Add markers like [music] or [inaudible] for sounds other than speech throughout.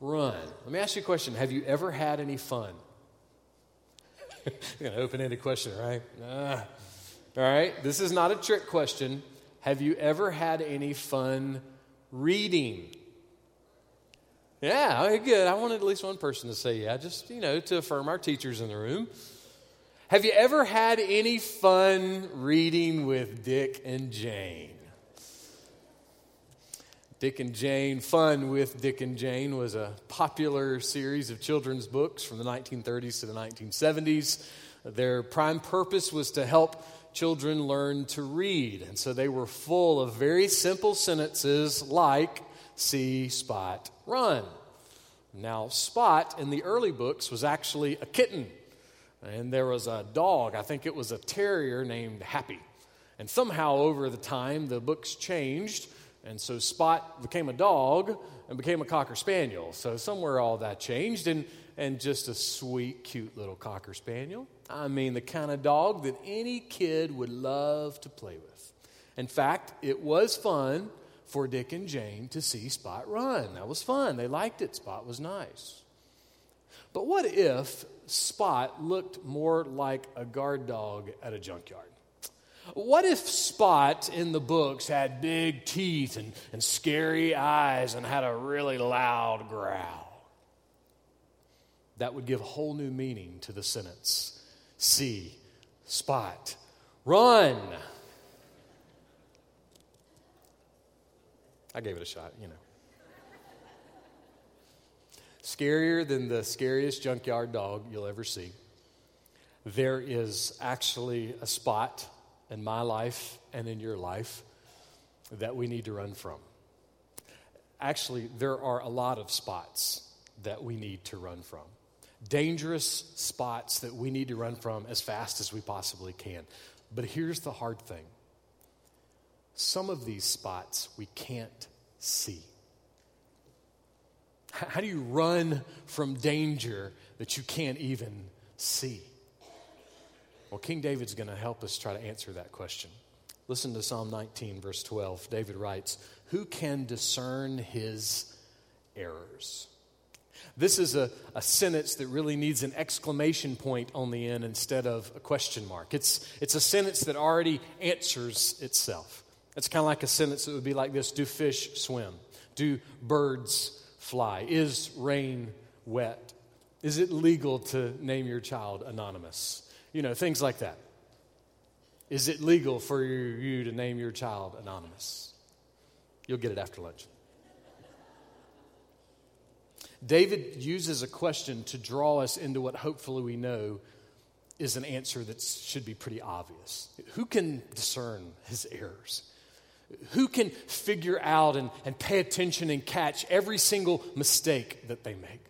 run. Let me ask you a question Have you ever had any fun? [laughs] an open ended question, right? Ah. All right, this is not a trick question. Have you ever had any fun reading? Yeah, good. I wanted at least one person to say yeah, just, you know, to affirm our teachers in the room. Have you ever had any fun reading with Dick and Jane? Dick and Jane, Fun with Dick and Jane was a popular series of children's books from the 1930s to the 1970s. Their prime purpose was to help children learn to read. And so they were full of very simple sentences like see, spot, run. Now, Spot in the early books was actually a kitten. And there was a dog, I think it was a terrier named Happy. And somehow over the time, the books changed and so Spot became a dog and became a Cocker Spaniel. So somewhere all that changed, and, and just a sweet, cute little Cocker Spaniel. I mean, the kind of dog that any kid would love to play with. In fact, it was fun for Dick and Jane to see Spot run. That was fun. They liked it. Spot was nice. But what if Spot looked more like a guard dog at a junkyard? What if Spot in the books had big teeth and, and scary eyes and had a really loud growl? That would give a whole new meaning to the sentence see, spot, run. I gave it a shot, you know. Scarier than the scariest junkyard dog you'll ever see. There is actually a spot in my life and in your life that we need to run from. Actually, there are a lot of spots that we need to run from. Dangerous spots that we need to run from as fast as we possibly can. But here's the hard thing some of these spots we can't see. How do you run from danger that you can't even see? Well, King David's going to help us try to answer that question. Listen to Psalm 19, verse 12. David writes, Who can discern his errors? This is a, a sentence that really needs an exclamation point on the end instead of a question mark. It's, it's a sentence that already answers itself. It's kind of like a sentence that would be like this Do fish swim? Do birds fly? Is rain wet? Is it legal to name your child anonymous? You know, things like that. Is it legal for you to name your child anonymous? You'll get it after lunch. David uses a question to draw us into what hopefully we know is an answer that should be pretty obvious. Who can discern his errors? Who can figure out and, and pay attention and catch every single mistake that they make?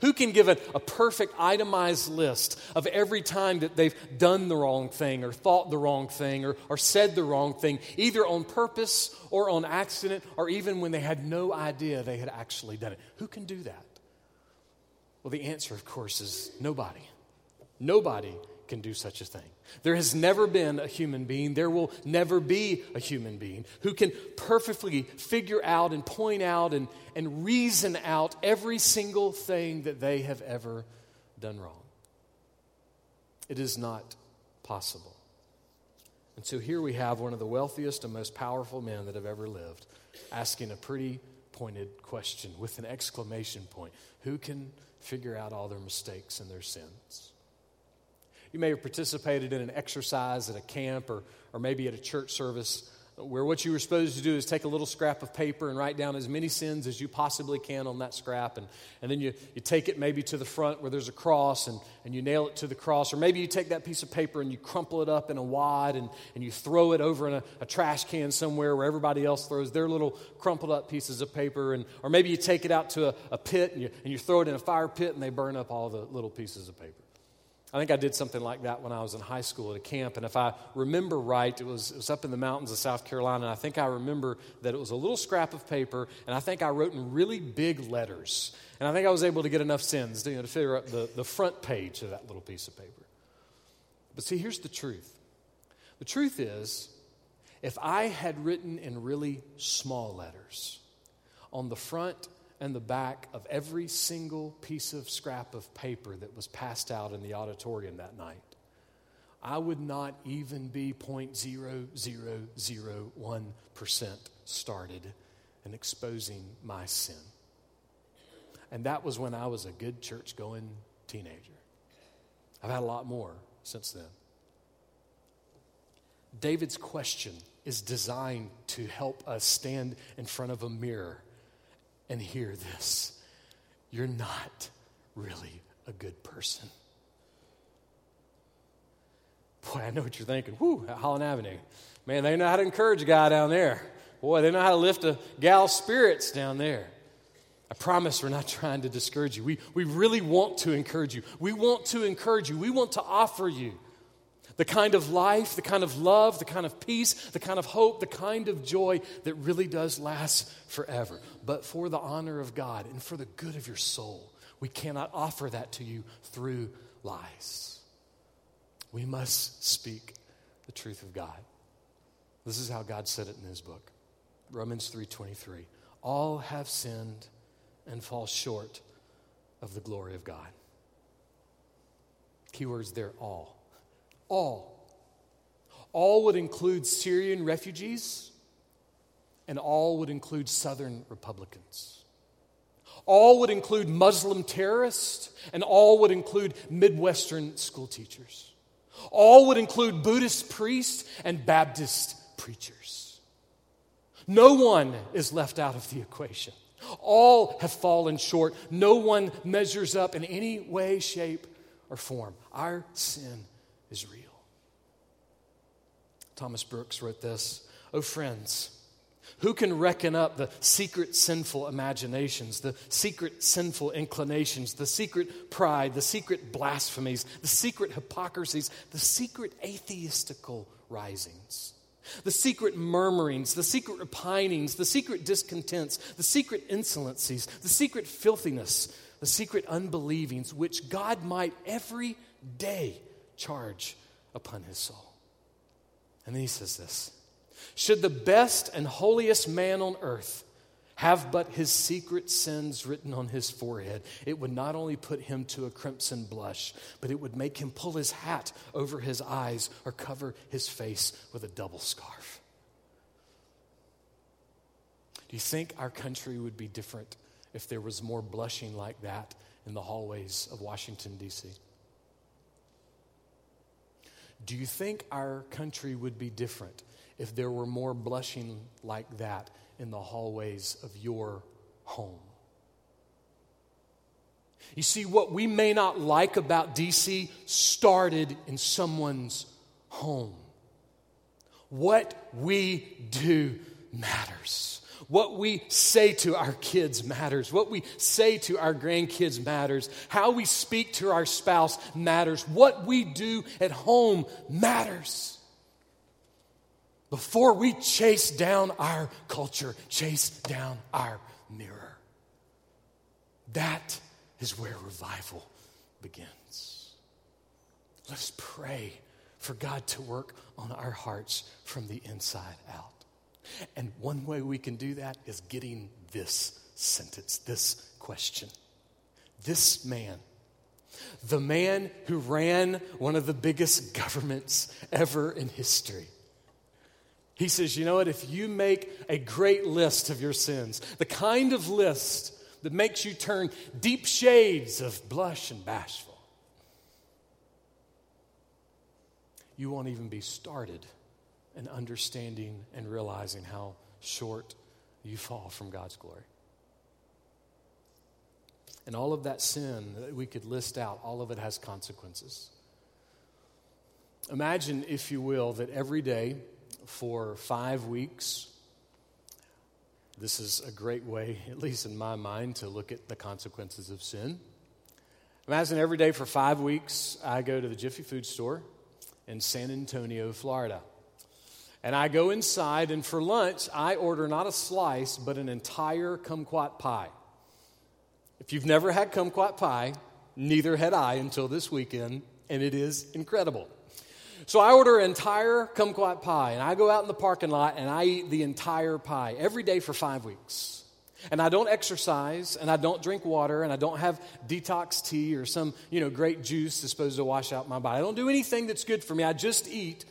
Who can give a, a, perfect itemized list of every time that they've done the wrong thing or thought the wrong thing or, or said the wrong thing, either on purpose or on accident or even when they had no idea they had actually done it? Who can do that? Well, the answer, of course, is nobody. Nobody can do such a thing. There has never been a human being, there will never be a human being who can perfectly figure out and point out and, and reason out every single thing that they have ever done wrong. It is not possible. And so here we have one of the wealthiest and most powerful men that have ever lived asking a pretty pointed question with an exclamation point Who can figure out all their mistakes and their sins? You may have participated in an exercise at a camp or, or maybe at a church service where what you were supposed to do is take a little scrap of paper and write down as many sins as you possibly can on that scrap. And, and then you, you take it maybe to the front where there's a cross and, and you nail it to the cross. Or maybe you take that piece of paper and you crumple it up in a wad and, and you throw it over in a, a trash can somewhere where everybody else throws their little crumpled up pieces of paper. And, or maybe you take it out to a, a pit and you, and you throw it in a fire pit and they burn up all the little pieces of paper. I think I did something like that when I was in high school at a camp. And if I remember right, it was, it was up in the mountains of South Carolina. And I think I remember that it was a little scrap of paper. And I think I wrote in really big letters. And I think I was able to get enough sins you know, to figure out the, the front page of that little piece of paper. But see, here's the truth the truth is, if I had written in really small letters on the front and the back of every single piece of scrap of paper that was passed out in the auditorium that night, I would not even be 0.0001% started in exposing my sin. And that was when I was a good church going teenager. I've had a lot more since then. David's question is designed to help us stand in front of a mirror and hear this You're not really a good person. Boy, I know what you're thinking. Whoo, Holland Avenue. Man, they know how to encourage a guy down there. Boy, they know how to lift a gal's spirits down there. I promise we're not trying to discourage you. We, we really want to encourage you. We want to encourage you. We want to offer you the kind of life, the kind of love, the kind of peace, the kind of hope, the kind of joy that really does last forever. But for the honor of God and for the good of your soul, we cannot offer that to you through lies. We must speak the truth of God. This is how God said it in his book. Romans 3:23. All have sinned and fall short of the glory of God. Keywords there all. All. All would include Syrian refugees, and all would include Southern Republicans. All would include Muslim terrorists, and all would include Midwestern school teachers. All would include Buddhist priests and Baptist preachers. No one is left out of the equation. All have fallen short. No one measures up in any way, shape, or form. Our sin is real. Thomas Brooks wrote this Oh, friends, who can reckon up the secret sinful imaginations, the secret sinful inclinations, the secret pride, the secret blasphemies, the secret hypocrisies, the secret atheistical risings? The secret murmurings, the secret repinings, the secret discontents, the secret insolencies, the secret filthiness, the secret unbelievings, which God might every day charge upon his soul. And then he says this Should the best and holiest man on earth have but his secret sins written on his forehead, it would not only put him to a crimson blush, but it would make him pull his hat over his eyes or cover his face with a double scarf. Do you think our country would be different if there was more blushing like that in the hallways of Washington, D.C.? Do you think our country would be different if there were more blushing like that in the hallways of your home? You see, what we may not like about DC started in someone's home. What we do matters. What we say to our kids matters. What we say to our grandkids matters. How we speak to our spouse matters. What we do at home matters. Before we chase down our culture, chase down our mirror. That is where revival begins. Let's pray for God to work on our hearts from the inside out. And one way we can do that is getting this sentence, this question. This man, the man who ran one of the biggest [laughs] governments ever in history, he says, You know what? If you make a great list of your sins, the kind of list that makes you turn deep shades of blush and bashful, you won't even be started and understanding and realizing how short you fall from God's glory. And all of that sin that we could list out, all of it has consequences. Imagine, if you will, that every day for five weeks, this is a great way, [laughs] at least in my mind, to look at the consequences of sin. Imagine every day for five weeks, I go to the Jiffy Food store in San Antonio, Florida. And I go inside, and for lunch, I order not a slice, but an entire kumquat pie. If you've never had kumquat pie, neither had I until this weekend, and it is incredible. So I order an entire kumquat pie, and I go out in the parking lot and I eat the entire pie every day for five weeks. and I don't exercise, and I don't drink water, and I don't have detox tea or some, you know, great juice supposed to wash out my body. I don't do anything that's good for me. I just eat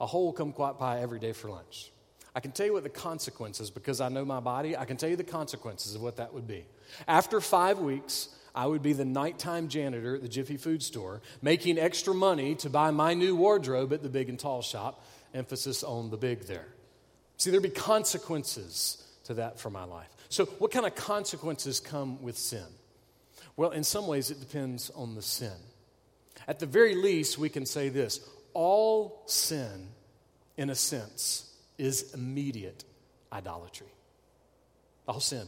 a whole kumquat pie every day for lunch. I can tell you what the consequences, because I know my body, I can tell you the consequences of what that would be. After five weeks, I would be the nighttime janitor at the Jiffy Food store, making extra money to buy my new wardrobe at the big and tall shop. Emphasis on the big there. See, there'd be consequences to that for my life. So, what kind of consequences come with sin? Well, in some ways, it depends on the sin. At the very least, we can say this all sin, in a sense, is immediate idolatry. All sin.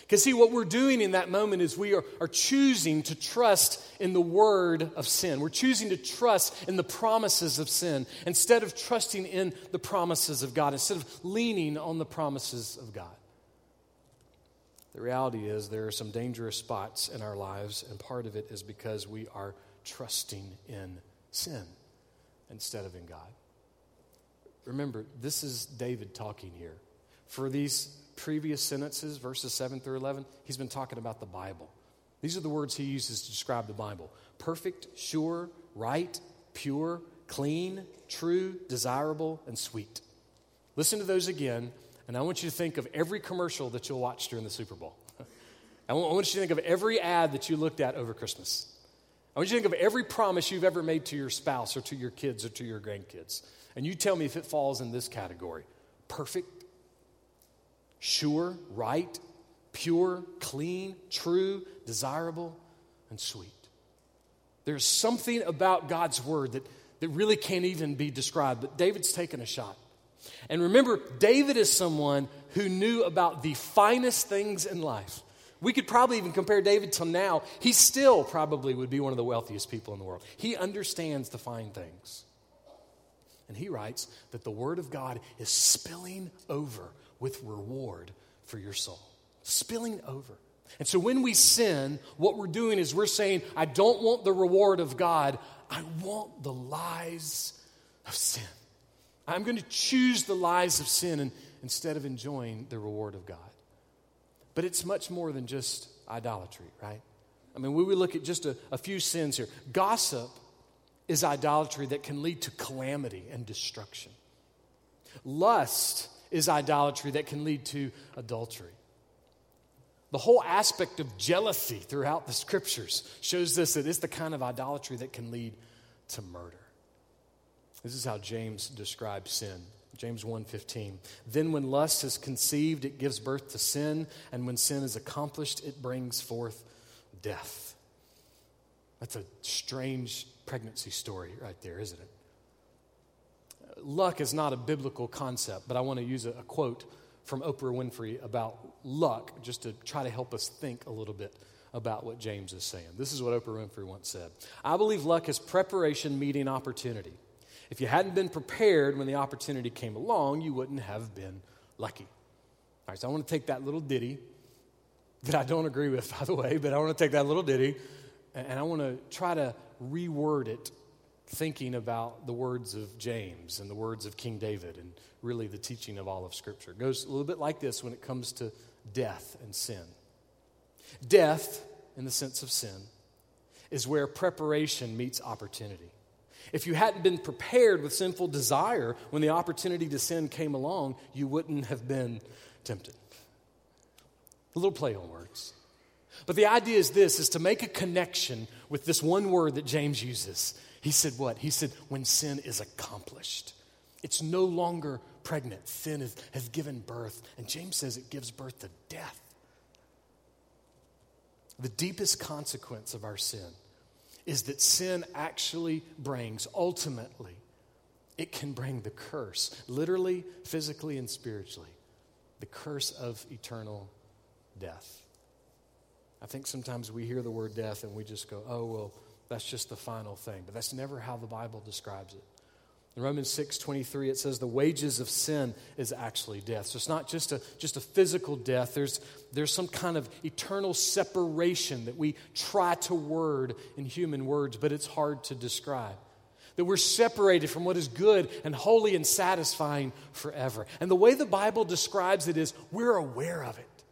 Because, see, what we're doing in that moment is we are, are choosing to trust in the word of sin. We're choosing to trust in the promises of sin instead of trusting in the promises of God, instead of leaning on the promises of God. The reality is, there are some dangerous spots in our lives, and part of it is because we are trusting in sin instead of in God. Remember, this is David talking here. For these previous sentences, verses 7 through 11, he's been talking about the Bible. These are the words he uses to describe the Bible perfect, sure, right, pure, clean, true, desirable, and sweet. Listen to those again, and I want you to think of every commercial that you'll watch during the Super Bowl. [laughs] I want you to think of every ad that you looked at over Christmas. I want you to think of every promise you've ever made to your spouse or to your kids or to your grandkids. And you tell me if it falls in this category perfect, sure, right, pure, clean, true, desirable, and sweet. There's something about God's word that, that really can't even be described, but David's taken a shot. And remember, David is someone who knew about the finest things in life. We could probably even compare David till now. He still probably would be one of the wealthiest people in the world. He understands the fine things. And he writes that the Word of God is spilling over with reward for your soul. Spilling over. And so when we sin, what we're doing is we're saying, I don't want the reward of God, I want the lies of sin. I'm going to choose the lies of sin and, instead of enjoying the reward of God. But it's much more than just idolatry, right? I mean, we would look at just a, a few sins here. Gossip is idolatry that can lead to calamity and destruction. Lust is idolatry that can lead to adultery. The whole aspect of jealousy throughout the scriptures shows us that it's the kind of idolatry that can lead to murder. This is how James describes sin. James 1:15. Then when lust is conceived it gives birth to sin and when sin is accomplished it brings forth death. That's a strange pregnancy story right there, isn't it? luck is not a biblical concept, but I want to use a, a quote from Oprah Winfrey about luck just to try to help us think a little bit about what James is saying. This is what Oprah Winfrey once said I believe luck is preparation meeting opportunity. If you hadn't been prepared when the opportunity came along, you wouldn't have been lucky. All right, so I want to take that little ditty that I don't agree with, [laughs] by the way, but I want to take that little ditty and I want to try to reword it thinking about the words of James and the words of King David and really the teaching of all of Scripture. It goes a little bit like this when it comes to death and sin. Death, in the sense of sin, is where preparation meets opportunity. If you hadn't been prepared with sinful desire when the opportunity to sin came along, you wouldn't have been tempted. A little play on words. But the idea is this is to make a connection with this one word that James uses he said, What? He said, When sin is accomplished, it's no longer pregnant. Sin is, has given birth. And James says it gives birth to death. The deepest consequence of our sin is that sin actually brings, ultimately, it can bring the curse, literally, physically, and spiritually, the curse of eternal death. I think sometimes we hear the word death and we just go, oh, well, that's just the final thing. But that's never how the Bible describes it. In Romans 6 23, it says the wages of sin is actually death. So it's not just a, just a physical death, there's, there's some kind of eternal separation that we try to word in human words, but it's hard to describe. That we're separated from what is good and holy and satisfying forever. And the way the Bible describes it is we're aware of it.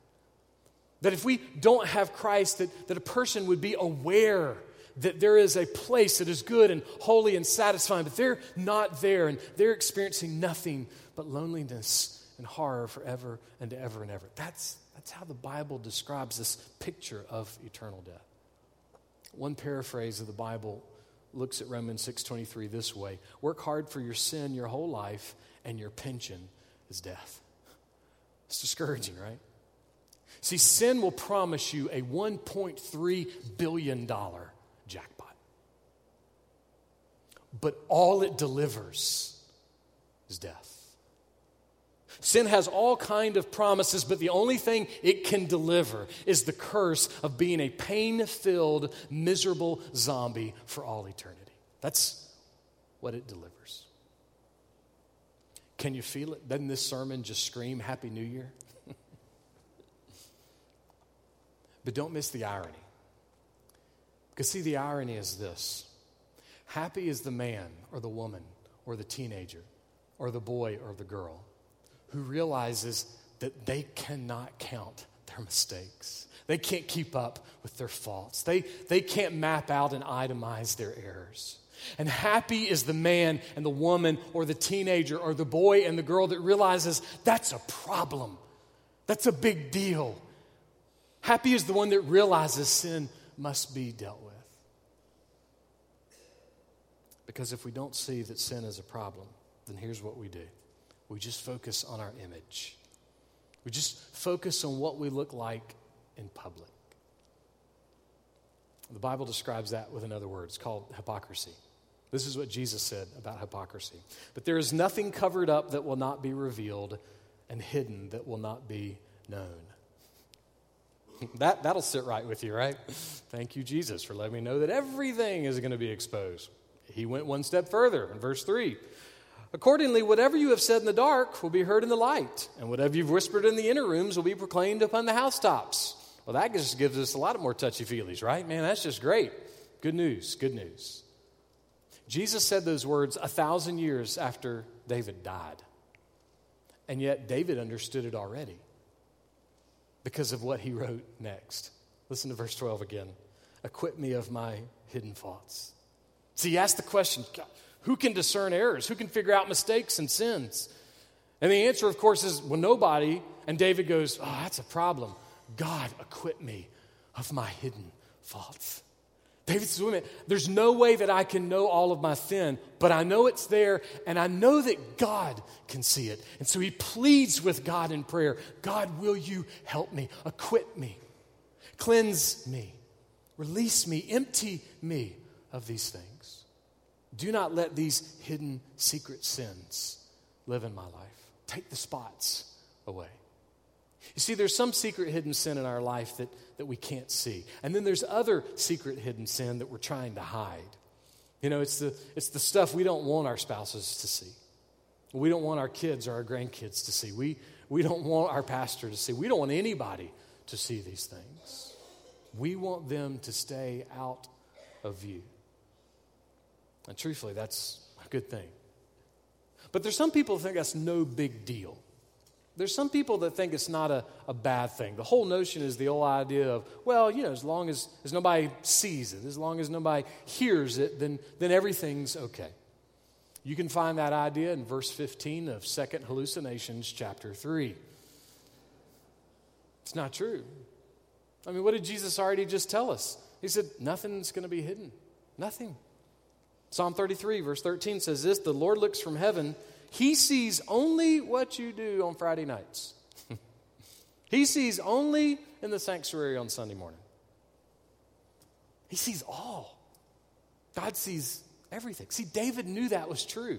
That if we don't have Christ, that, that a person would be aware that there is a place that is good and holy and satisfying, but they're not there and they're experiencing nothing but loneliness and horror forever and ever and ever. That's, that's how the Bible describes this picture of eternal death. One paraphrase of the Bible looks at Romans 6:23 this way: Work hard for your sin your whole life, and your pension is death. [laughs] It's discouraging, right? See, sin will promise you a $1.3 billion But all it delivers is death. Sin has all kind of promises, but the only thing it can deliver is the curse of being a pain-filled, miserable zombie for all eternity. That's what it delivers. Can you feel it? Doesn't this sermon just scream Happy New Year? [laughs] but don't miss the irony. Because, see, the irony is this happy is the man or the woman or the teenager or the boy or the girl who realizes that they cannot count their mistakes. They can't keep up with their faults. They, they can't map out and itemize their errors. And happy is the man and the woman or the teenager or the boy and the girl that realizes that's a problem. That's a big deal. Happy is the one that realizes sin must be dealt with. Because if we don't see that sin is a problem, then here's what we do we just focus on our image. We just focus on what we look like in public. The Bible describes that with another word. It's called hypocrisy. This is what Jesus said about hypocrisy. But there is nothing covered up that will not be revealed, and hidden that will not be known. [laughs] that, that'll sit right with you, right? Thank you, Jesus, for letting me know that everything is going to be exposed. He went one step further in verse 3. Accordingly, whatever you have said in the dark will be heard in the light, and whatever you've whispered in the inner rooms will be proclaimed upon the housetops. Well, that just gives us a lot more touchy feelies, right? Man, that's just great. Good news, good news. Jesus said those words a thousand years after David died. And yet, David understood it already because of what he wrote next. Listen to verse 12 again. Acquit me of my hidden faults. He asked the question who can discern errors? Who can figure out mistakes and sins? And the answer, of course, is well, nobody. And David goes, Oh, that's a problem. God, acquit me of my hidden faults. David says, Wait there's no way that I can know all of my sin, but I know it's there, and I know that God can see it. And so he pleads with God in prayer God, will you help me? Acquit me, cleanse me, release me, empty me of these things. Do not let these hidden secret sins live in my life. Take the spots away. You see, there's some secret hidden sin in our life that, that we can't see. And then there's other secret hidden sin that we're trying to hide. You know, it's the, it's the stuff we don't want our spouses to see. We don't want our kids or our grandkids to see. We, we don't want our pastor to see. We don't want anybody to see these things. We want them to stay out of view. And truthfully, that's a good thing. But there's some people who think that's no big deal. There's some people that think it's not a, a bad thing. The whole notion is the old idea of, well, you know, as long as, as nobody sees it, as long as nobody hears it, then, then everything's okay. You can find that idea in verse 15 of Second Hallucinations, chapter 3. It's not true. I mean, what did Jesus already just tell us? He said, nothing's going to be hidden. Nothing. Psalm 33, verse 13 says this The Lord looks from heaven, He sees only what you do on Friday nights. [laughs] he sees only in the sanctuary on Sunday morning. He sees all. God sees everything. See, David knew that was true.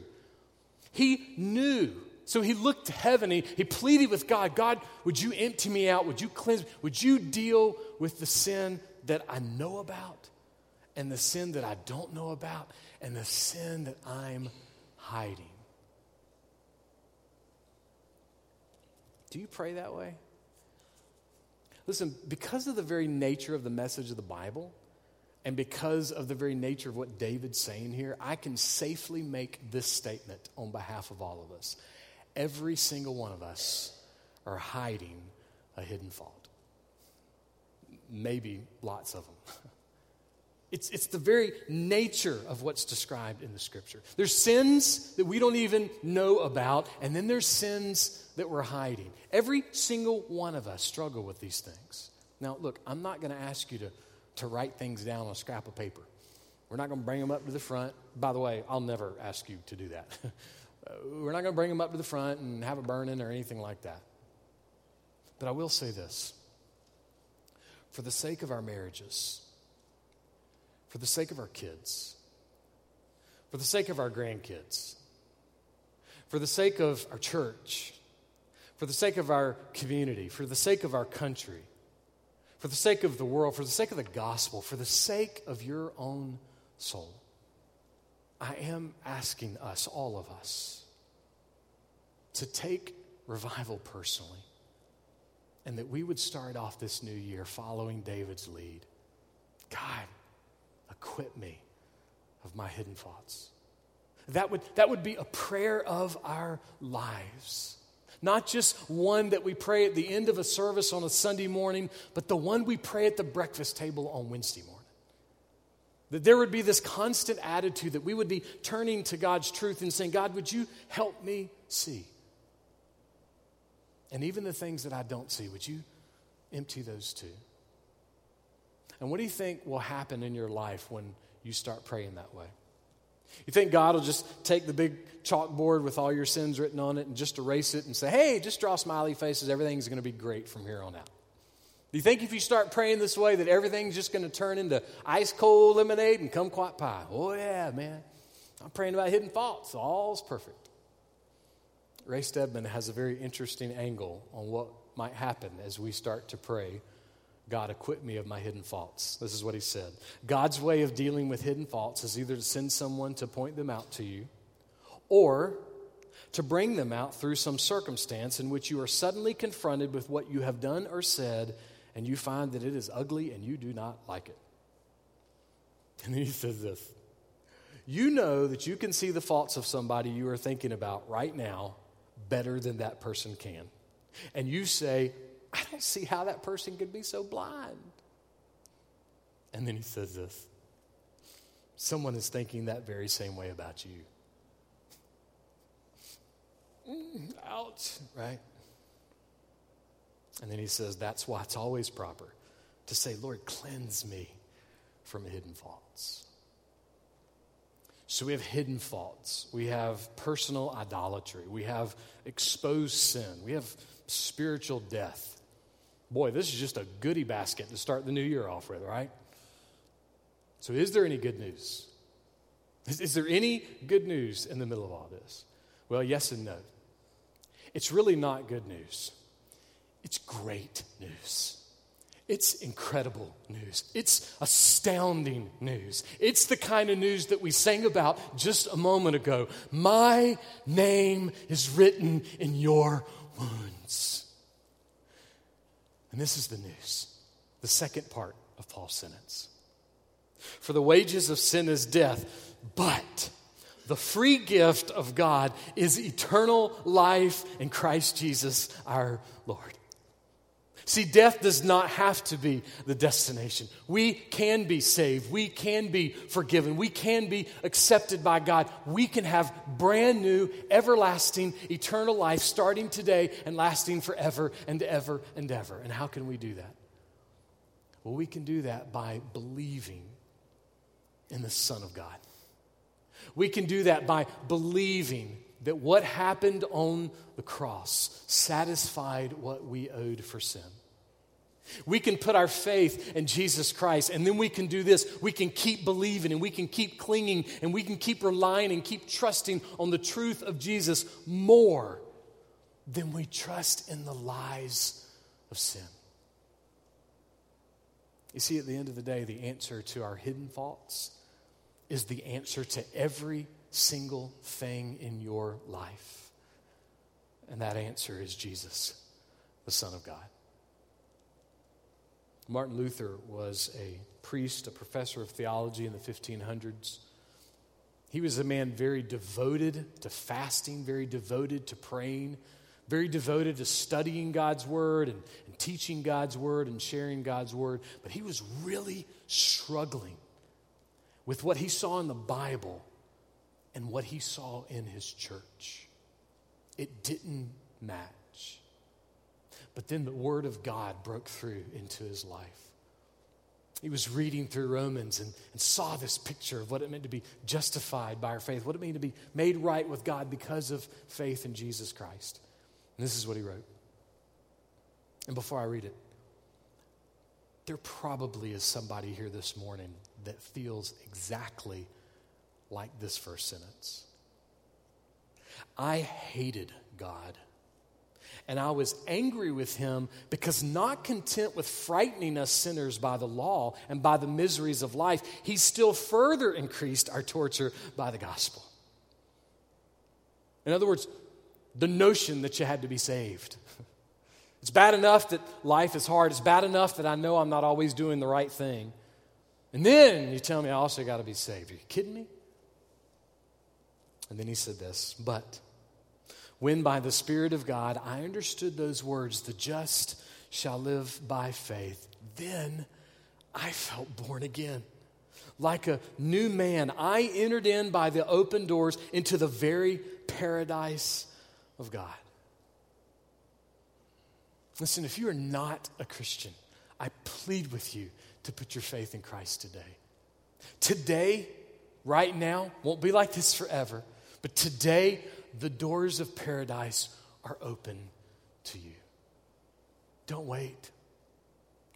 He knew. So he looked to heaven. He, he pleaded with God God, would you empty me out? Would you cleanse me? Would you deal with the sin that I know about and the sin that I don't know about? and the sin that I'm hiding. Do you pray that way? Listen, because of the very nature of the message of the Bible, and because of the very nature of what David's saying here, I can safely make this statement on behalf of all of us. Every single one of us are hiding a hidden fault. maybe lots of them. [laughs] It's, it's the very nature of what's described in the scripture. There's sins that we don't even know about, and then there's sins that we're hiding. Every single one of us struggle with these things. Now, look, I'm not going to ask you to, to write things down on a scrap of paper. We're not going to bring them up to the front. By the way, I'll never ask you to do that. [laughs] Uh, we're not going to bring them up to the front and have a burning or anything like that. But I will say this for the sake of our marriages, for the sake of our kids, for the sake of our grandkids, for the sake of our church, for the sake of our community, for the sake of our country, for the sake of the world, for the sake of the gospel, for the sake of your own soul. I am asking us, all of us, to take revival personally and that we would start off this new year following David's lead. God, acquit me of my hidden thoughts. That would, that would be a prayer of our lives. Not just one that we pray at the end of a service on a Sunday morning, but the one we pray at the breakfast table on Wednesday morning. That there would be this constant attitude that we would be turning to God's truth and saying, God, would you help me see? And even the things that I don't see, would you empty those too? And what do you think will happen in your life when you start praying that way? You think God will just take the big chalkboard with all your sins written on it and just erase it and say, hey, just draw smiley faces, everything's going to be great from here on out? Do you think if you start praying this way that everything's just going to turn into ice cold lemonade and kumquat pie? Oh, yeah, man. I'm praying about hidden faults. All's perfect. Ray Stedman has a very interesting angle on what might happen as we start to pray God, acquit me of my hidden faults. This is what he said. God's way of dealing with hidden faults is either to send someone to point them out to you or to bring them out through some circumstance in which you are suddenly confronted with what you have done or said and you find that it is ugly and you do not like it. And then he says this You know that you can see the faults of somebody you are thinking about right now better than that person can. And you say, I don't see how that person could be so blind. And then he says this someone is thinking that very same way about you. Mm, ouch, right? And then he says, That's why it's always proper to say, Lord, cleanse me from hidden faults. So we have hidden faults. We have personal idolatry. We have exposed sin. We have spiritual death. Boy, this is just a goodie basket to start the new year off with, right? So, is there any good news? Is, is, there any good news in the middle of all this? Well, yes and no. It's really not good news, it's great news. It's incredible news. It's astounding news. It's the kind of news that we sang about just a moment ago. My name is written in your wounds. And this is the news, the second part of Paul's sentence. For the wages of sin is death, but the free gift of God is eternal life in Christ Jesus our Lord. See, death does not have to be the destination. We can be saved. We can be forgiven. We can be accepted by God. We can have brand new, everlasting, eternal life starting today and lasting forever and ever and ever. And how can we do that? Well, we can do that by believing in the Son of God. We can do that by believing that what happened on the cross satisfied what we owed for sin. We can put our faith in Jesus Christ, and then we can do this. We can keep believing, and we can keep clinging, and we can keep relying and keep trusting on the truth of Jesus more than we trust in the lies of sin. You see, at the end of the day, the answer to our hidden faults is the answer to every single thing in your life. And that answer is Jesus, the Son of God. Martin Luther was a priest, a professor of theology in the 1500s. He was a man very devoted to fasting, very devoted to praying, very devoted to studying God's word and, and teaching God's word and sharing God's word, but he was really struggling with what he saw in the Bible and what he saw in his church. It didn't match. But then the Word of God broke through into his life. He was reading through Romans and, and saw this picture of what it meant to be justified by our faith, what it meant to be made right with God because of faith in Jesus Christ. And this is what he wrote. And before I read it, there probably is somebody here this morning that feels exactly like this first sentence. I hated God. And I was angry with him because, not content with frightening us sinners by the law and by the miseries of life, he still further increased our torture by the gospel. In other words, the notion that you had to be saved. [laughs] It's bad enough that life is hard. It's bad enough that I know I'm not always doing the right thing. And then you tell me I also got to be saved. Are you kidding me? And then he said this, but when by the Spirit of God I understood those words, the just shall live by faith, then I felt born again. Like a new man, I entered in by the open doors into the very paradise of God. Listen, if you are not a Christian, I plead with you to put your faith in Christ today. Today, right now, won't be like this forever, but today, the doors of paradise are open to you. Don't wait.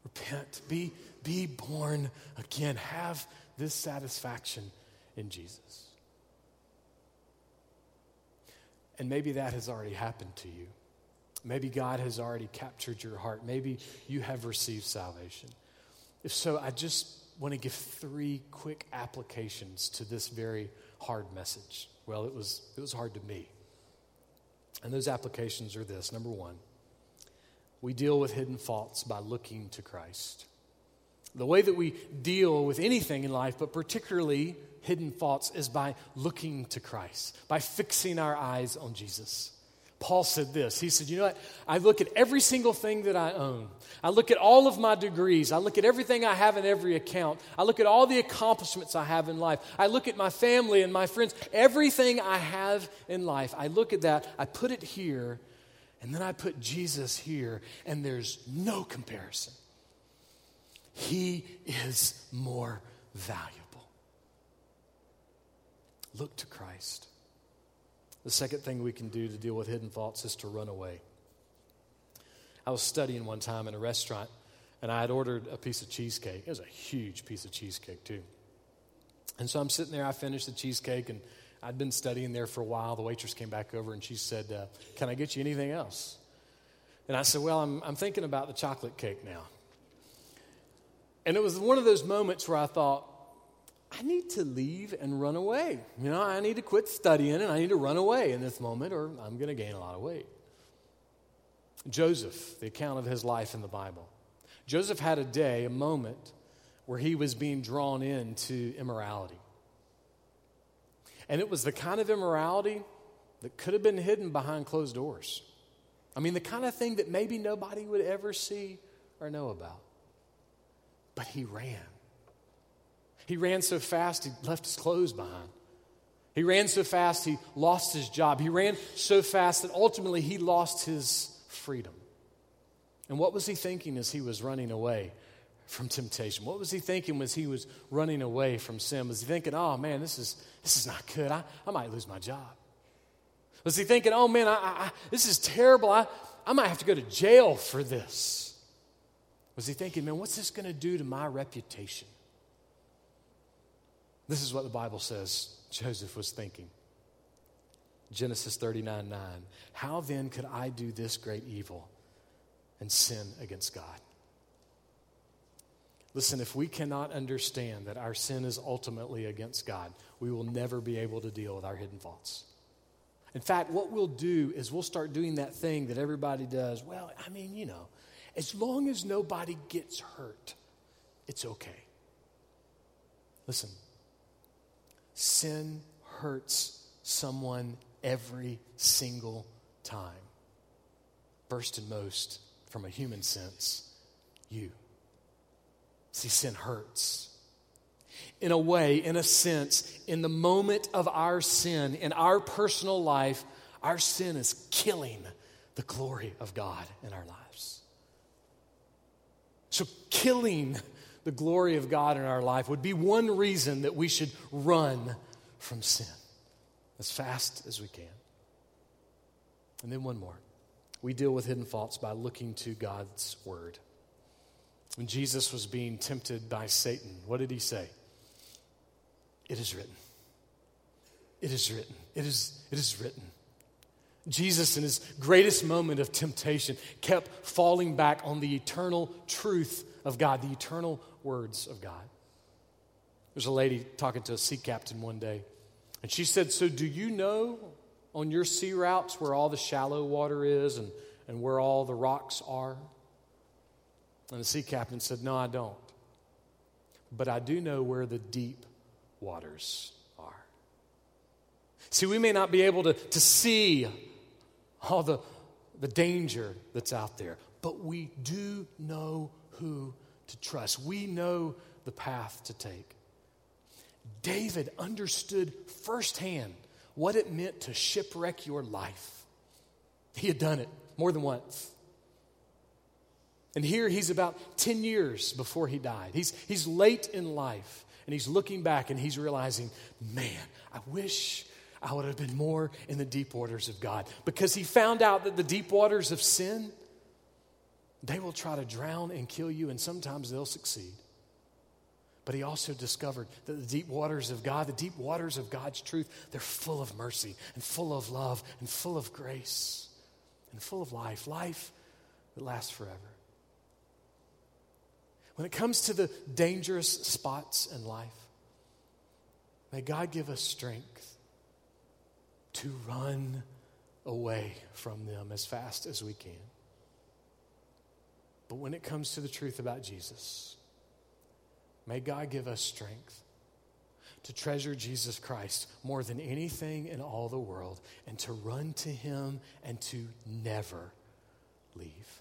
Repent. Be, be born again. Have this satisfaction in Jesus. And maybe that has already happened to you. Maybe God has already captured your heart. Maybe you have received salvation. If so, I just want to give three quick applications to this very hard message. Well, it was, it was hard to me. And those applications are this number one, we deal with hidden faults by looking to Christ. The way that we deal with anything in life, but particularly hidden faults, is by looking to Christ, by fixing our eyes on Jesus. Paul said this. He said, You know what? I look at every single thing that I own. I look at all of my degrees. I look at everything I have in every account. I look at all the accomplishments I have in life. I look at my family and my friends. Everything I have in life, I look at that. I put it here, and then I put Jesus here, and there's no comparison. He is more valuable. Look to Christ. The second thing we can do to deal with hidden thoughts is to run away. I was studying one time in a restaurant, and I had ordered a piece of cheesecake. It was a huge piece of cheesecake, too. And so I'm sitting there, I finished the cheesecake, and I'd been studying there for a while. The waitress came back over and she said, uh, Can I get you anything else? And I said, Well, I'm, I'm thinking about the chocolate cake now. And it was one of those moments where I thought, I need to leave and run away. You know, I need to quit studying and I need to run away in this moment or I'm going to gain a lot of weight. Joseph, the account of his life in the Bible. Joseph had a day, a moment, where he was being drawn into immorality. And it was the kind of immorality that could have been hidden behind closed doors. I mean, the kind of thing that maybe nobody would ever see or know about. But he ran. He ran so fast, he left his clothes behind. He ran so fast, he lost his job. He ran so fast that ultimately he lost his freedom. And what was he thinking as he was running away from temptation? What was he thinking as he was running away from sin? Was he thinking, oh man, this is, this is not good. I, I might lose my job. Was he thinking, oh man, I, I, this is terrible. I, I might have to go to jail for this? Was he thinking, man, what's this going to do to my reputation? This is what the Bible says Joseph was thinking. Genesis 39 9. How then could I do this great evil and sin against God? Listen, if we cannot understand that our sin is ultimately against God, we will never be able to deal with our hidden faults. In fact, what we'll do is we'll start doing that thing that everybody does. Well, I mean, you know, as long as nobody gets hurt, it's okay. Listen, Sin hurts someone every single time. first and most, from a human sense, you. See, sin hurts. In a way, in a sense, in the moment of our sin, in our personal life, our sin is killing the glory of God in our lives. So, killing the glory of God in our life would be one reason that we should run from sin as fast as we can. And then one more. We deal with hidden faults by looking to God's word. When Jesus was being tempted by Satan, what did he say? It is written. It is written. It is, it is written. Jesus, in his greatest moment of temptation, kept falling back on the eternal truth of God, the eternal words of God. There's a lady talking to a sea captain one day, and she said, So, do you know on your sea routes where all the shallow water is and, and where all the rocks are? And the sea captain said, No, I don't. But I do know where the deep waters are. See, we may not be able to, to see all the, the danger that's out there, but we do know who to trust. We know the path to take. David understood firsthand what it meant to shipwreck your life. He had done it more than once. And here he's about 10 years before he died. He's, he's late in life and he's looking back and he's realizing, man, I wish I would have been more in the deep waters of God. Because he found out that the deep waters of sin, they will try to drown and kill you, and sometimes they'll succeed. But he also discovered that the deep waters of God, the deep waters of God's truth, they're full of mercy and full of love and full of grace and full of life, life that lasts forever. When it comes to the dangerous spots in life, may God give us strength to run away from them as fast as we can. But when it comes to the truth about Jesus, May God give us strength to treasure Jesus Christ more than anything in all the world and to run to Him and to never leave.